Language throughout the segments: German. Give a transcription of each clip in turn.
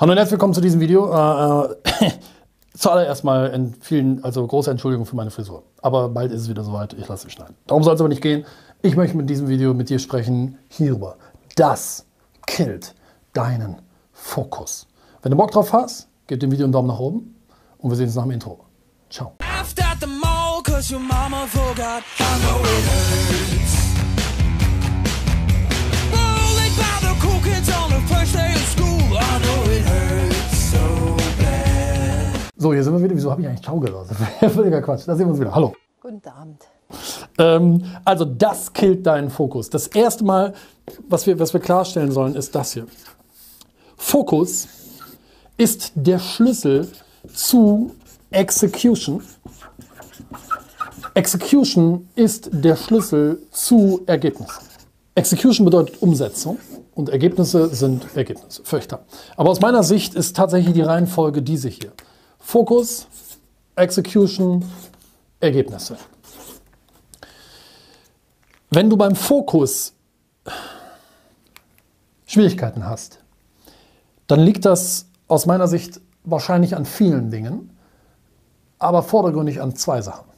Hallo und herzlich willkommen zu diesem Video. Äh, äh, zuallererst mal vielen, also große Entschuldigung für meine Frisur. Aber bald ist es wieder soweit, ich lasse es schneiden. Darum soll es aber nicht gehen. Ich möchte mit diesem Video mit dir sprechen hierüber. Das killt deinen Fokus. Wenn du Bock drauf hast, gib dem Video einen Daumen nach oben und wir sehen uns nach dem Intro. Ciao. So, hier sind wir wieder. Wieso habe ich eigentlich Ciao gesagt? Völliger Quatsch. Da sehen wir uns wieder. Hallo. Guten Abend. Ähm, also das killt deinen Fokus. Das erste Mal, was wir, was wir klarstellen sollen, ist das hier. Fokus ist der Schlüssel zu Execution. Execution ist der Schlüssel zu Ergebnissen. Execution bedeutet Umsetzung und Ergebnisse sind Ergebnisse. Klar. Aber aus meiner Sicht ist tatsächlich die Reihenfolge diese hier. Fokus, Execution, Ergebnisse. Wenn du beim Fokus Schwierigkeiten hast, dann liegt das aus meiner Sicht wahrscheinlich an vielen Dingen, aber vordergründig an zwei Sachen.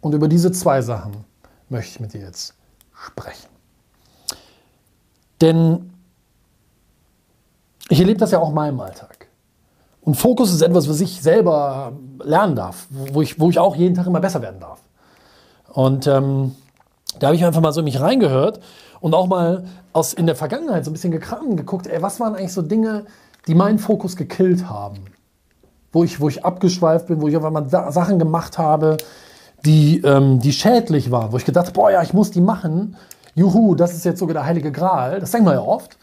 Und über diese zwei Sachen möchte ich mit dir jetzt sprechen. Denn ich erlebe das ja auch in meinem Alltag. Und Fokus ist etwas, was ich selber lernen darf, wo ich, wo ich auch jeden Tag immer besser werden darf. Und ähm, da habe ich einfach mal so in mich reingehört und auch mal aus, in der Vergangenheit so ein bisschen gekramt geguckt, ey, was waren eigentlich so Dinge, die meinen Fokus gekillt haben? Wo ich, wo ich abgeschweift bin, wo ich einfach mal Sachen gemacht habe, die, ähm, die schädlich waren, wo ich gedacht habe, boah, ja, ich muss die machen. Juhu, das ist jetzt sogar der heilige Gral. Das denkt man ja oft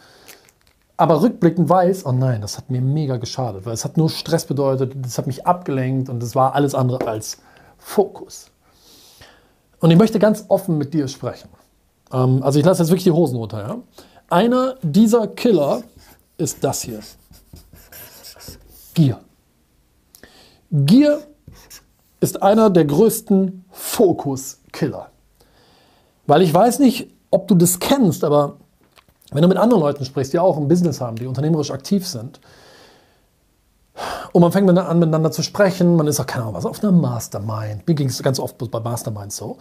aber rückblickend weiß, oh nein, das hat mir mega geschadet, weil es hat nur Stress bedeutet, das hat mich abgelenkt und es war alles andere als Fokus. Und ich möchte ganz offen mit dir sprechen. Ähm, also ich lasse jetzt wirklich die Hosen runter. Ja? Einer dieser Killer ist das hier. Gier. Gier ist einer der größten Fokus-Killer. Weil ich weiß nicht, ob du das kennst, aber wenn du mit anderen Leuten sprichst, die auch ein Business haben, die unternehmerisch aktiv sind, und man fängt an, miteinander zu sprechen, man ist auch, keine Ahnung, was, auf einer Mastermind. Mir ging es ganz oft bei Masterminds so,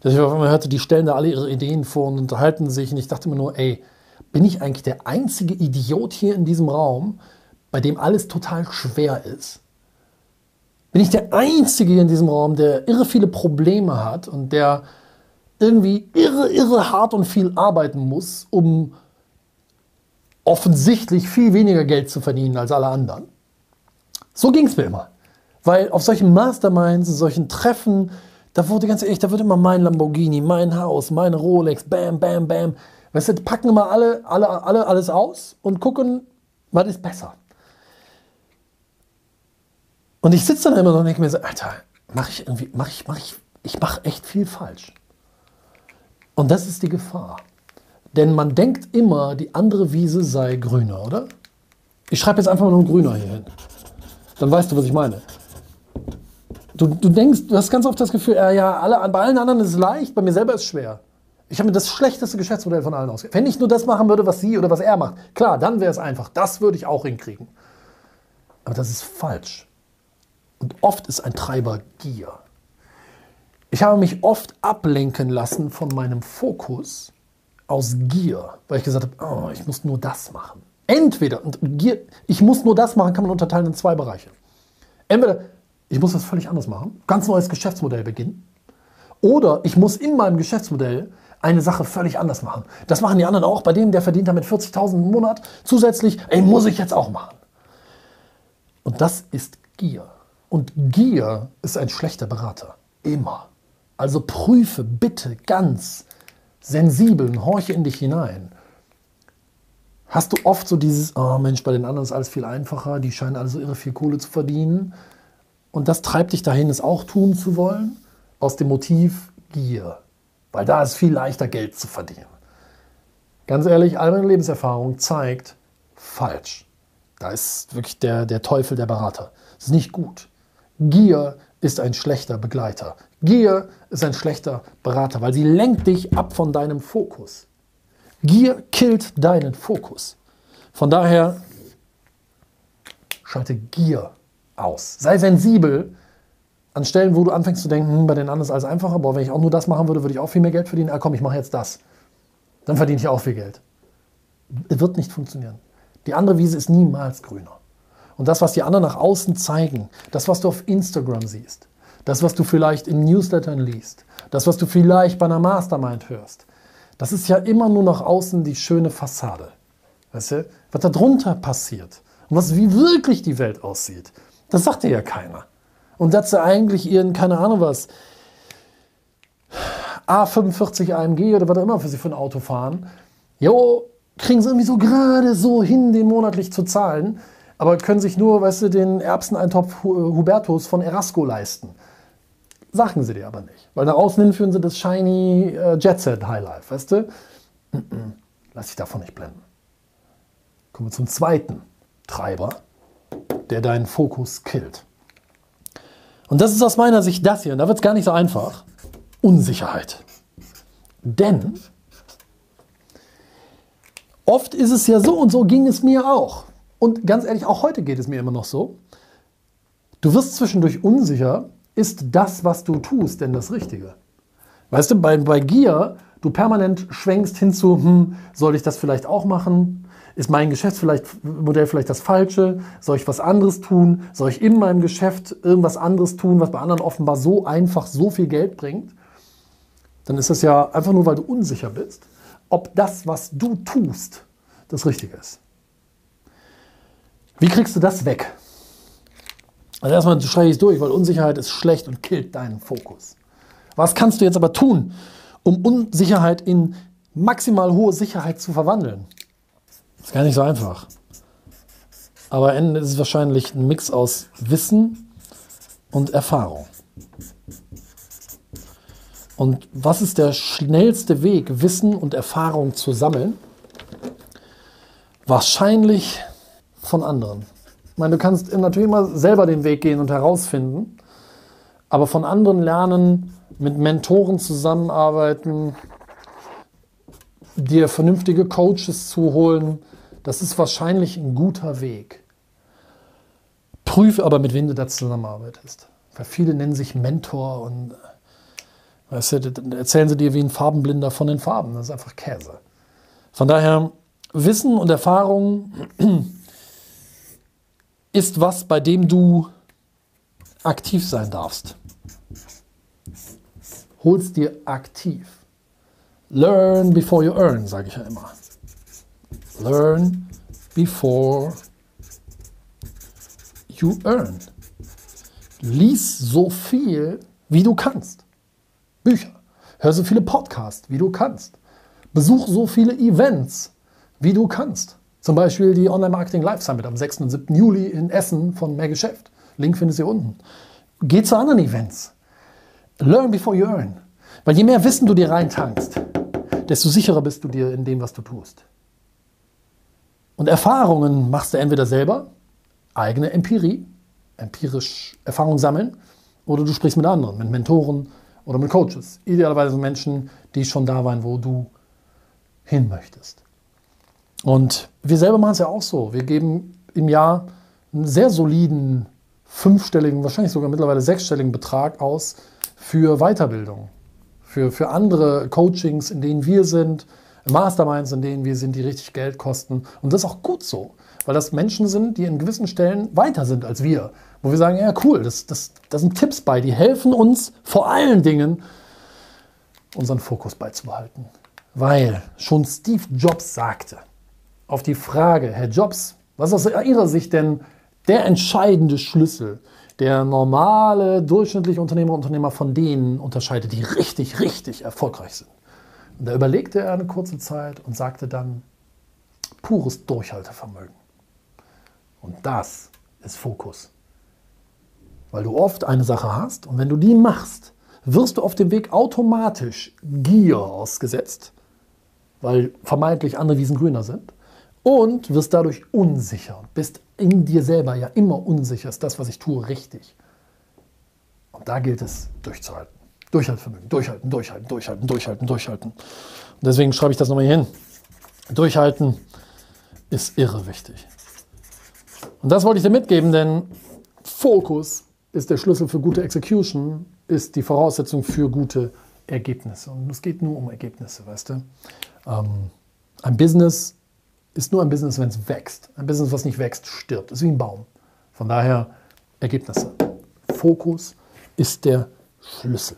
dass ich auf einmal hörte, die stellen da alle ihre Ideen vor und unterhalten sich und ich dachte mir nur, ey, bin ich eigentlich der einzige Idiot hier in diesem Raum, bei dem alles total schwer ist? Bin ich der Einzige hier in diesem Raum, der irre viele Probleme hat und der irgendwie irre, irre hart und viel arbeiten muss, um offensichtlich viel weniger Geld zu verdienen als alle anderen. So ging es mir immer. Weil auf solchen Masterminds, solchen Treffen, da wurde ganz ehrlich, da wird immer mein Lamborghini, mein Haus, meine Rolex, bam, bam, bam. Weißt du, packen immer alle, alle, alle alles aus und gucken, was ist besser. Und ich sitze dann immer noch und denke mir so, Alter, mache ich irgendwie, mache ich, mache ich, ich mache echt viel falsch. Und das ist die Gefahr. Denn man denkt immer, die andere Wiese sei grüner, oder? Ich schreibe jetzt einfach mal nur grüner hier hin. Dann weißt du, was ich meine. Du, du denkst, du hast ganz oft das Gefühl, äh, ja, alle, bei allen anderen ist es leicht, bei mir selber ist es schwer. Ich habe mir das schlechteste Geschäftsmodell von allen ausgegeben. Wenn ich nur das machen würde, was sie oder was er macht, klar, dann wäre es einfach. Das würde ich auch hinkriegen. Aber das ist falsch. Und oft ist ein Treiber Gier. Ich habe mich oft ablenken lassen von meinem Fokus aus Gier, weil ich gesagt habe, oh, ich muss nur das machen. Entweder, und Gier, ich muss nur das machen, kann man unterteilen in zwei Bereiche. Entweder, ich muss was völlig anderes machen, ganz neues Geschäftsmodell beginnen, oder ich muss in meinem Geschäftsmodell eine Sache völlig anders machen. Das machen die anderen auch. Bei dem, der verdient damit 40.000 im Monat zusätzlich, ey, muss ich jetzt auch machen. Und das ist Gier. Und Gier ist ein schlechter Berater. Immer. Also prüfe bitte ganz sensibel und horche in dich hinein. Hast du oft so dieses, oh Mensch, bei den anderen ist alles viel einfacher, die scheinen alle so irre viel Kohle zu verdienen. Und das treibt dich dahin, es auch tun zu wollen, aus dem Motiv Gier. Weil da ist viel leichter, Geld zu verdienen. Ganz ehrlich, all meine Lebenserfahrung zeigt, falsch. Da ist wirklich der, der Teufel der Berater. Das ist nicht gut. Gier ist ein schlechter Begleiter. Gier ist ein schlechter Berater, weil sie lenkt dich ab von deinem Fokus. Gier killt deinen Fokus. Von daher Schalte Gier aus. Sei sensibel an Stellen, wo du anfängst zu denken, hm, bei den anderen ist alles einfacher, boah, wenn ich auch nur das machen würde, würde ich auch viel mehr Geld verdienen. Ah komm, ich mache jetzt das. Dann verdiene ich auch viel Geld. Wird nicht funktionieren. Die andere Wiese ist niemals grüner. Und das, was die anderen nach außen zeigen, das, was du auf Instagram siehst, das, was du vielleicht in Newslettern liest, das, was du vielleicht bei einer Mastermind hörst, das ist ja immer nur nach außen die schöne Fassade. Weißt du, was da drunter passiert und was wie wirklich die Welt aussieht, das sagt dir ja keiner. Und dass sie eigentlich ihren, keine Ahnung was, A45 AMG oder was auch immer für sie für ein Auto fahren, jo, kriegen sie irgendwie so gerade so hin, den monatlich zu zahlen, aber können sich nur, weißt du, den Erbseneintopf Hubertus von Erasco leisten. Sagen sie dir aber nicht. Weil nach außen hin führen sie das shiny äh, Jet Set Highlife, weißt du? Lass dich davon nicht blenden. Kommen wir zum zweiten Treiber, der deinen Fokus killt. Und das ist aus meiner Sicht das hier, und da wird es gar nicht so einfach. Unsicherheit. Denn oft ist es ja so, und so ging es mir auch. Und ganz ehrlich, auch heute geht es mir immer noch so. Du wirst zwischendurch unsicher, ist das, was du tust, denn das Richtige? Weißt du, bei, bei Gier, du permanent schwenkst hinzu, hm, soll ich das vielleicht auch machen? Ist mein Geschäftsmodell vielleicht das falsche? Soll ich was anderes tun? Soll ich in meinem Geschäft irgendwas anderes tun, was bei anderen offenbar so einfach so viel Geld bringt? Dann ist es ja einfach nur, weil du unsicher bist, ob das, was du tust, das Richtige ist. Wie kriegst du das weg? Also erstmal schreie ich es durch, weil Unsicherheit ist schlecht und killt deinen Fokus. Was kannst du jetzt aber tun, um Unsicherheit in maximal hohe Sicherheit zu verwandeln? Ist gar nicht so einfach. Aber am Ende ist es wahrscheinlich ein Mix aus Wissen und Erfahrung. Und was ist der schnellste Weg, Wissen und Erfahrung zu sammeln? Wahrscheinlich von anderen. Ich meine, du kannst natürlich immer selber den Weg gehen und herausfinden, aber von anderen lernen, mit Mentoren zusammenarbeiten, dir vernünftige Coaches zu holen, das ist wahrscheinlich ein guter Weg. Prüfe aber, mit wem du da zusammenarbeitest. Weil viele nennen sich Mentor und weißt du, erzählen sie dir wie ein Farbenblinder von den Farben. Das ist einfach Käse. Von daher, Wissen und Erfahrung ist was, bei dem du aktiv sein darfst. Hol's dir aktiv. Learn before you earn, sage ich ja immer. Learn before you earn. Lies so viel, wie du kannst. Bücher. Hör so viele Podcasts, wie du kannst. Besuch so viele Events, wie du kannst. Zum Beispiel die Online Marketing Live Summit am 6. und 7. Juli in Essen von Mehr Geschäft. Link findest du hier unten. Geh zu anderen Events. Learn before you earn. Weil je mehr Wissen du dir reintankst, desto sicherer bist du dir in dem, was du tust. Und Erfahrungen machst du entweder selber, eigene Empirie, empirisch Erfahrung sammeln, oder du sprichst mit anderen, mit Mentoren oder mit Coaches. Idealerweise Menschen, die schon da waren, wo du hin möchtest. Und wir selber machen es ja auch so. Wir geben im Jahr einen sehr soliden, fünfstelligen, wahrscheinlich sogar mittlerweile sechsstelligen Betrag aus für Weiterbildung, für, für andere Coachings, in denen wir sind, Masterminds, in denen wir sind, die richtig Geld kosten. Und das ist auch gut so, weil das Menschen sind, die in gewissen Stellen weiter sind als wir. Wo wir sagen, ja cool, das, das, das sind Tipps bei, die helfen uns vor allen Dingen, unseren Fokus beizubehalten. Weil schon Steve Jobs sagte, auf die Frage, Herr Jobs, was ist aus Ihrer Sicht denn der entscheidende Schlüssel, der normale, durchschnittliche Unternehmer und Unternehmer von denen unterscheidet, die richtig, richtig erfolgreich sind? Und da überlegte er eine kurze Zeit und sagte dann, pures Durchhaltevermögen. Und das ist Fokus. Weil du oft eine Sache hast und wenn du die machst, wirst du auf dem Weg automatisch Gier ausgesetzt, weil vermeintlich andere Wiesen grüner sind und wirst dadurch unsicher, bist in dir selber ja immer unsicher, ist das, was ich tue, richtig. Und da gilt es durchzuhalten. Durchhaltevermögen, durchhalten, durchhalten, durchhalten, durchhalten, durchhalten. Und deswegen schreibe ich das nochmal hier hin. Durchhalten ist irre wichtig. Und das wollte ich dir mitgeben, denn Fokus ist der Schlüssel für gute Execution, ist die Voraussetzung für gute Ergebnisse. Und es geht nur um Ergebnisse, weißt du. Ähm, ein Business ist nur ein Business, wenn es wächst. Ein Business, was nicht wächst, stirbt. Ist wie ein Baum. Von daher Ergebnisse. Fokus ist der Schlüssel.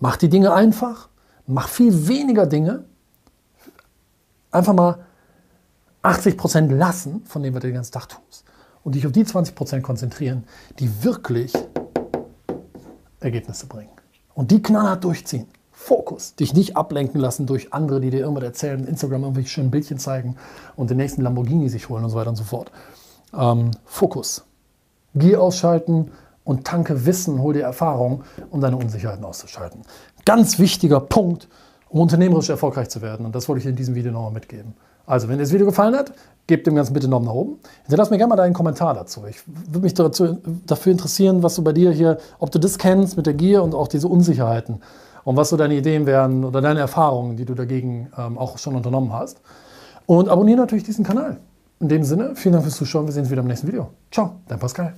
Mach die Dinge einfach, mach viel weniger Dinge. Einfach mal 80% lassen von dem, was du den ganzen Tag tust. Und dich auf die 20% konzentrieren, die wirklich Ergebnisse bringen. Und die knallhart durchziehen. Fokus. Dich nicht ablenken lassen durch andere, die dir irgendwas erzählen, Instagram irgendwelche schönen Bildchen zeigen und den nächsten Lamborghini sich holen und so weiter und so fort. Ähm, Fokus. Gier ausschalten und tanke Wissen, hol dir Erfahrung, um deine Unsicherheiten auszuschalten. Ganz wichtiger Punkt, um unternehmerisch erfolgreich zu werden. Und das wollte ich in diesem Video nochmal mitgeben. Also, wenn dir das Video gefallen hat, gib dem Ganzen bitte einen Daumen nach oben. Hinterlass mir gerne mal deinen Kommentar dazu. Ich würde mich dazu, dafür interessieren, was du bei dir hier, ob du das kennst mit der Gier und auch diese Unsicherheiten und was so deine Ideen wären oder deine Erfahrungen, die du dagegen ähm, auch schon unternommen hast. Und abonniere natürlich diesen Kanal. In dem Sinne, vielen Dank fürs Zuschauen. Wir sehen uns wieder im nächsten Video. Ciao, dein Pascal.